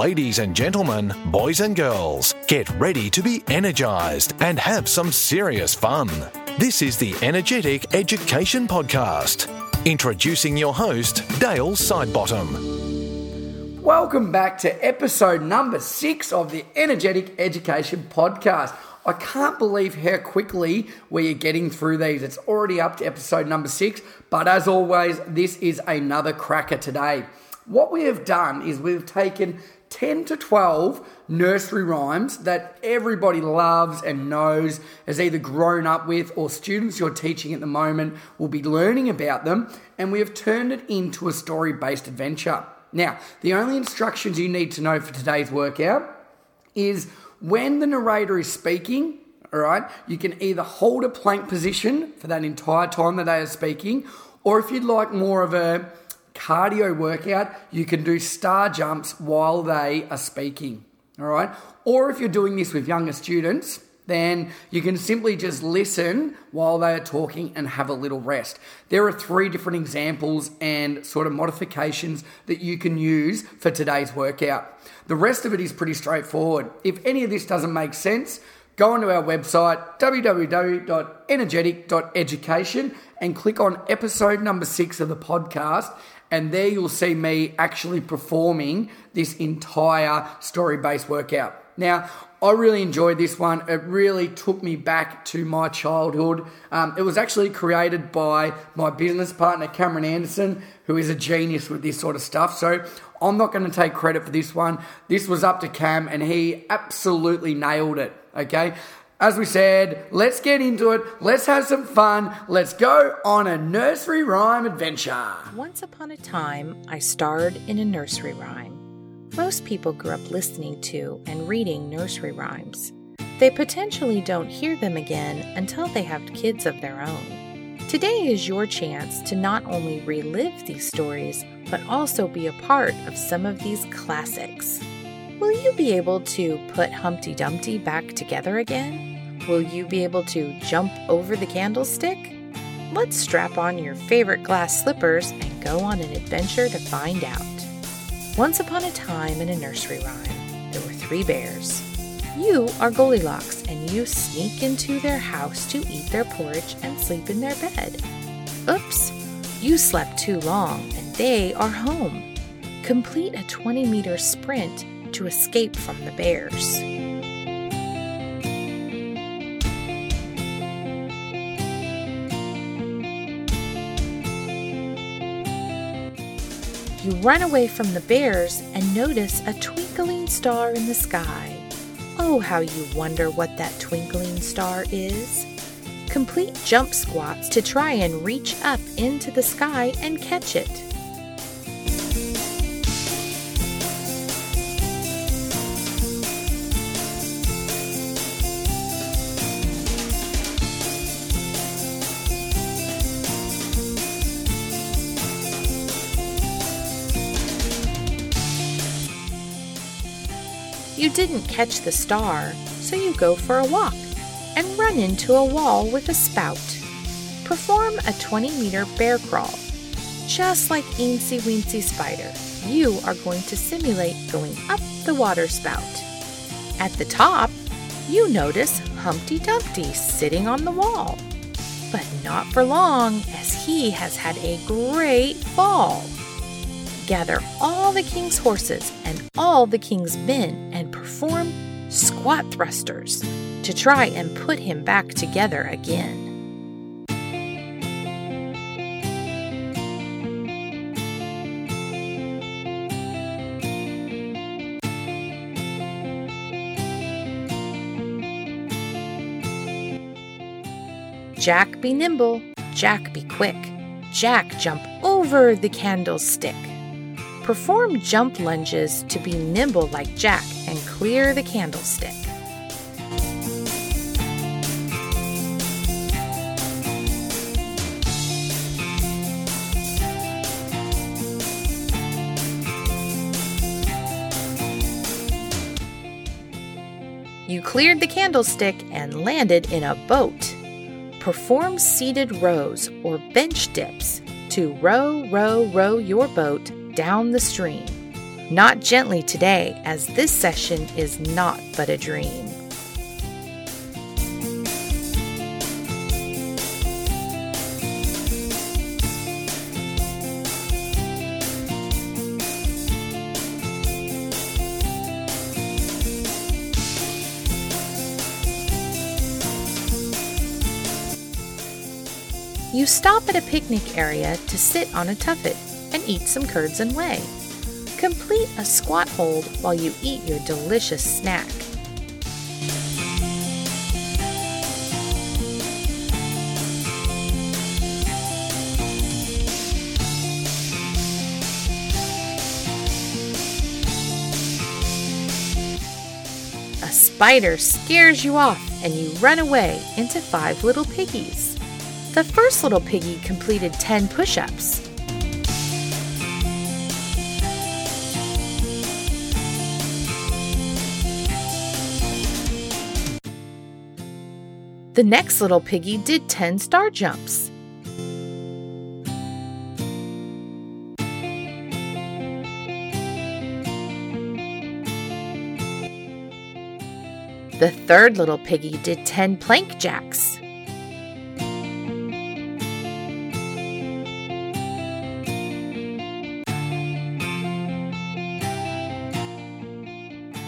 Ladies and gentlemen, boys and girls, get ready to be energized and have some serious fun. This is the Energetic Education Podcast. Introducing your host, Dale Sidebottom. Welcome back to episode number six of the Energetic Education Podcast. I can't believe how quickly we are getting through these. It's already up to episode number six, but as always, this is another cracker today. What we have done is we've taken 10 to 12 nursery rhymes that everybody loves and knows, has either grown up with, or students you're teaching at the moment will be learning about them, and we have turned it into a story based adventure. Now, the only instructions you need to know for today's workout is when the narrator is speaking, all right, you can either hold a plank position for that entire time that they are speaking, or if you'd like more of a cardio workout, you can do star jumps while they are speaking, all right? Or if you're doing this with younger students, then you can simply just listen while they are talking and have a little rest. There are three different examples and sort of modifications that you can use for today's workout. The rest of it is pretty straightforward. If any of this doesn't make sense, go onto our website www.energetic.education and click on episode number six of the podcast and there you'll see me actually performing this entire story based workout. Now, I really enjoyed this one. It really took me back to my childhood. Um, it was actually created by my business partner, Cameron Anderson, who is a genius with this sort of stuff. So I'm not going to take credit for this one. This was up to Cam, and he absolutely nailed it. Okay. As we said, let's get into it. Let's have some fun. Let's go on a nursery rhyme adventure. Once upon a time, I starred in a nursery rhyme. Most people grew up listening to and reading nursery rhymes. They potentially don't hear them again until they have kids of their own. Today is your chance to not only relive these stories, but also be a part of some of these classics. Will you be able to put Humpty Dumpty back together again? Will you be able to jump over the candlestick? Let's strap on your favorite glass slippers and go on an adventure to find out. Once upon a time in a nursery rhyme, there were three bears. You are Goldilocks, and you sneak into their house to eat their porridge and sleep in their bed. Oops, you slept too long, and they are home. Complete a 20 meter sprint to escape from the bears. You run away from the bears and notice a twinkling star in the sky. Oh, how you wonder what that twinkling star is. Complete jump squats to try and reach up into the sky and catch it. You didn't catch the star, so you go for a walk and run into a wall with a spout. Perform a 20 meter bear crawl. Just like Eensy Weensy Spider, you are going to simulate going up the water spout. At the top, you notice Humpty Dumpty sitting on the wall. But not for long, as he has had a great fall gather all the king's horses and all the king's men and perform squat thrusters to try and put him back together again. Jack be nimble, Jack be quick, Jack jump over the candlestick. Perform jump lunges to be nimble like Jack and clear the candlestick. You cleared the candlestick and landed in a boat. Perform seated rows or bench dips to row, row, row your boat down the stream. Not gently today, as this session is not but a dream. You stop at a picnic area to sit on a tuffet and eat some curds and whey. Complete a squat hold while you eat your delicious snack. A spider scares you off and you run away into five little piggies. The first little piggy completed 10 push ups. The next little piggy did 10 star jumps. The third little piggy did 10 plank jacks.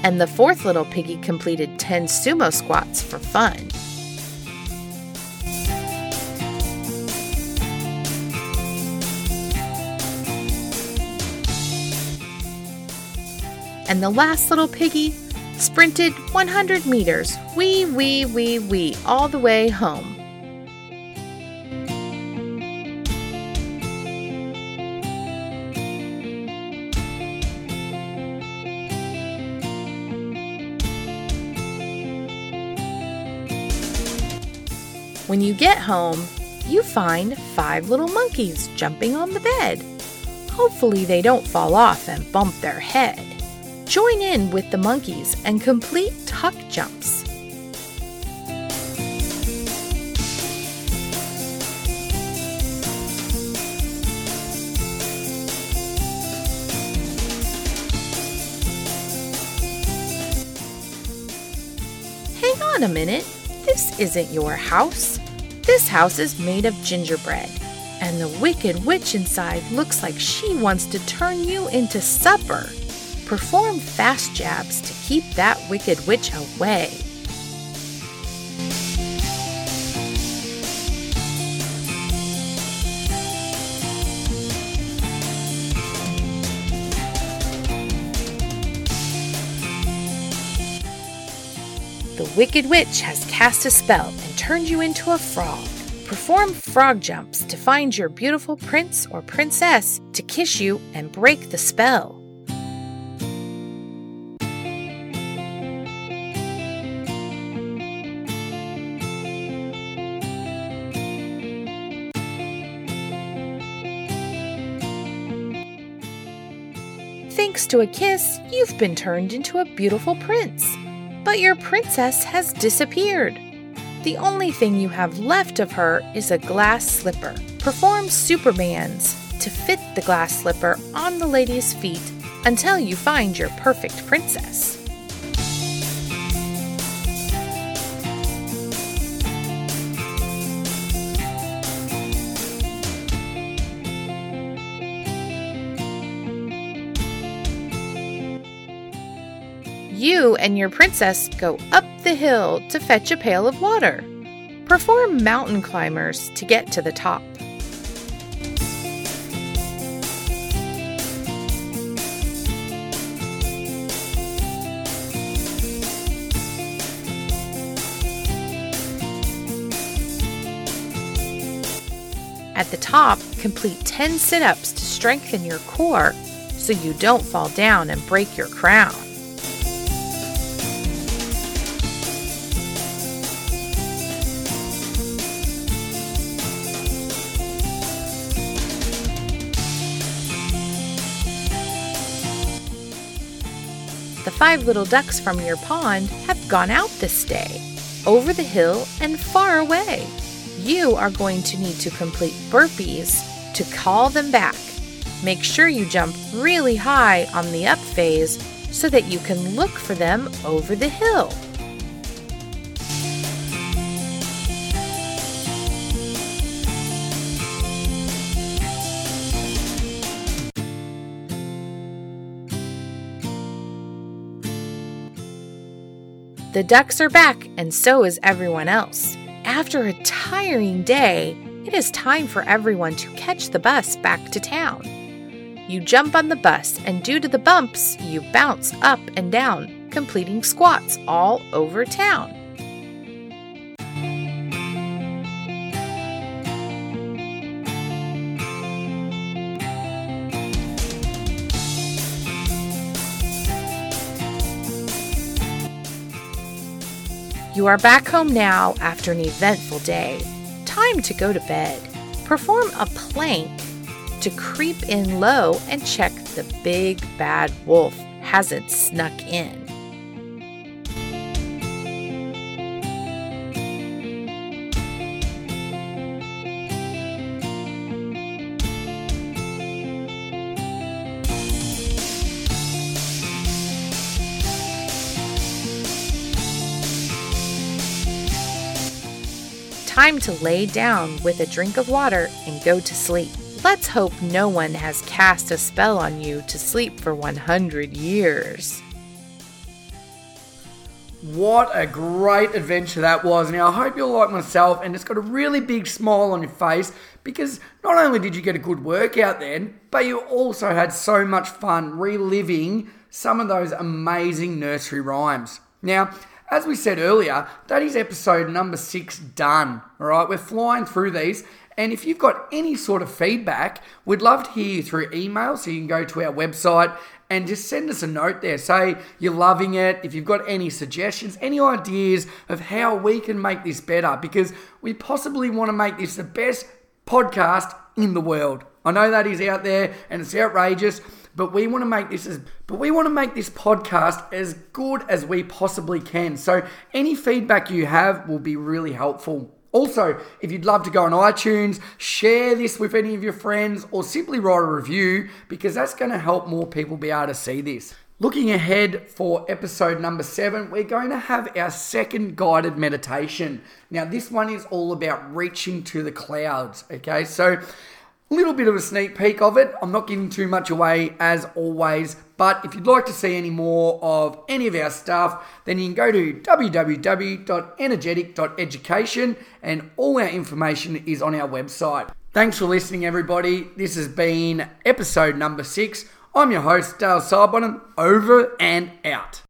and the fourth little piggy completed 10 sumo squats for fun. And the last little piggy sprinted 100 meters, wee, wee, wee, wee, all the way home. When you get home, you find five little monkeys jumping on the bed. Hopefully, they don't fall off and bump their head. Join in with the monkeys and complete tuck jumps. Hang on a minute. This isn't your house. This house is made of gingerbread, and the wicked witch inside looks like she wants to turn you into supper. Perform fast jabs to keep that wicked witch away. The Wicked Witch has cast a spell and turned you into a frog. Perform frog jumps to find your beautiful prince or princess to kiss you and break the spell. Thanks to a kiss, you've been turned into a beautiful prince. But your princess has disappeared. The only thing you have left of her is a glass slipper. Perform Supermans to fit the glass slipper on the lady's feet until you find your perfect princess. You and your princess go up the hill to fetch a pail of water. Perform mountain climbers to get to the top. At the top, complete 10 sit ups to strengthen your core so you don't fall down and break your crown. Five little ducks from your pond have gone out this day, over the hill and far away. You are going to need to complete burpees to call them back. Make sure you jump really high on the up phase so that you can look for them over the hill. The ducks are back, and so is everyone else. After a tiring day, it is time for everyone to catch the bus back to town. You jump on the bus, and due to the bumps, you bounce up and down, completing squats all over town. You are back home now after an eventful day. Time to go to bed. Perform a plank to creep in low and check the big bad wolf hasn't snuck in. Time to lay down with a drink of water and go to sleep. Let's hope no one has cast a spell on you to sleep for 100 years. What a great adventure that was. Now, I hope you're like myself and it's got a really big smile on your face because not only did you get a good workout then, but you also had so much fun reliving some of those amazing nursery rhymes. Now, as we said earlier, that is episode number six done. All right, we're flying through these. And if you've got any sort of feedback, we'd love to hear you through email. So you can go to our website and just send us a note there. Say you're loving it. If you've got any suggestions, any ideas of how we can make this better, because we possibly want to make this the best podcast in the world. I know that is out there and it's outrageous but we want to make this as but we want to make this podcast as good as we possibly can. So any feedback you have will be really helpful. Also, if you'd love to go on iTunes, share this with any of your friends, or simply write a review because that's going to help more people be able to see this. Looking ahead for episode number seven, we're going to have our second guided meditation. Now, this one is all about reaching to the clouds. Okay, so little bit of a sneak peek of it. I'm not giving too much away as always, but if you'd like to see any more of any of our stuff, then you can go to www.energetic.education and all our information is on our website. Thanks for listening, everybody. This has been episode number six. I'm your host, Dale Sidebottom, over and out.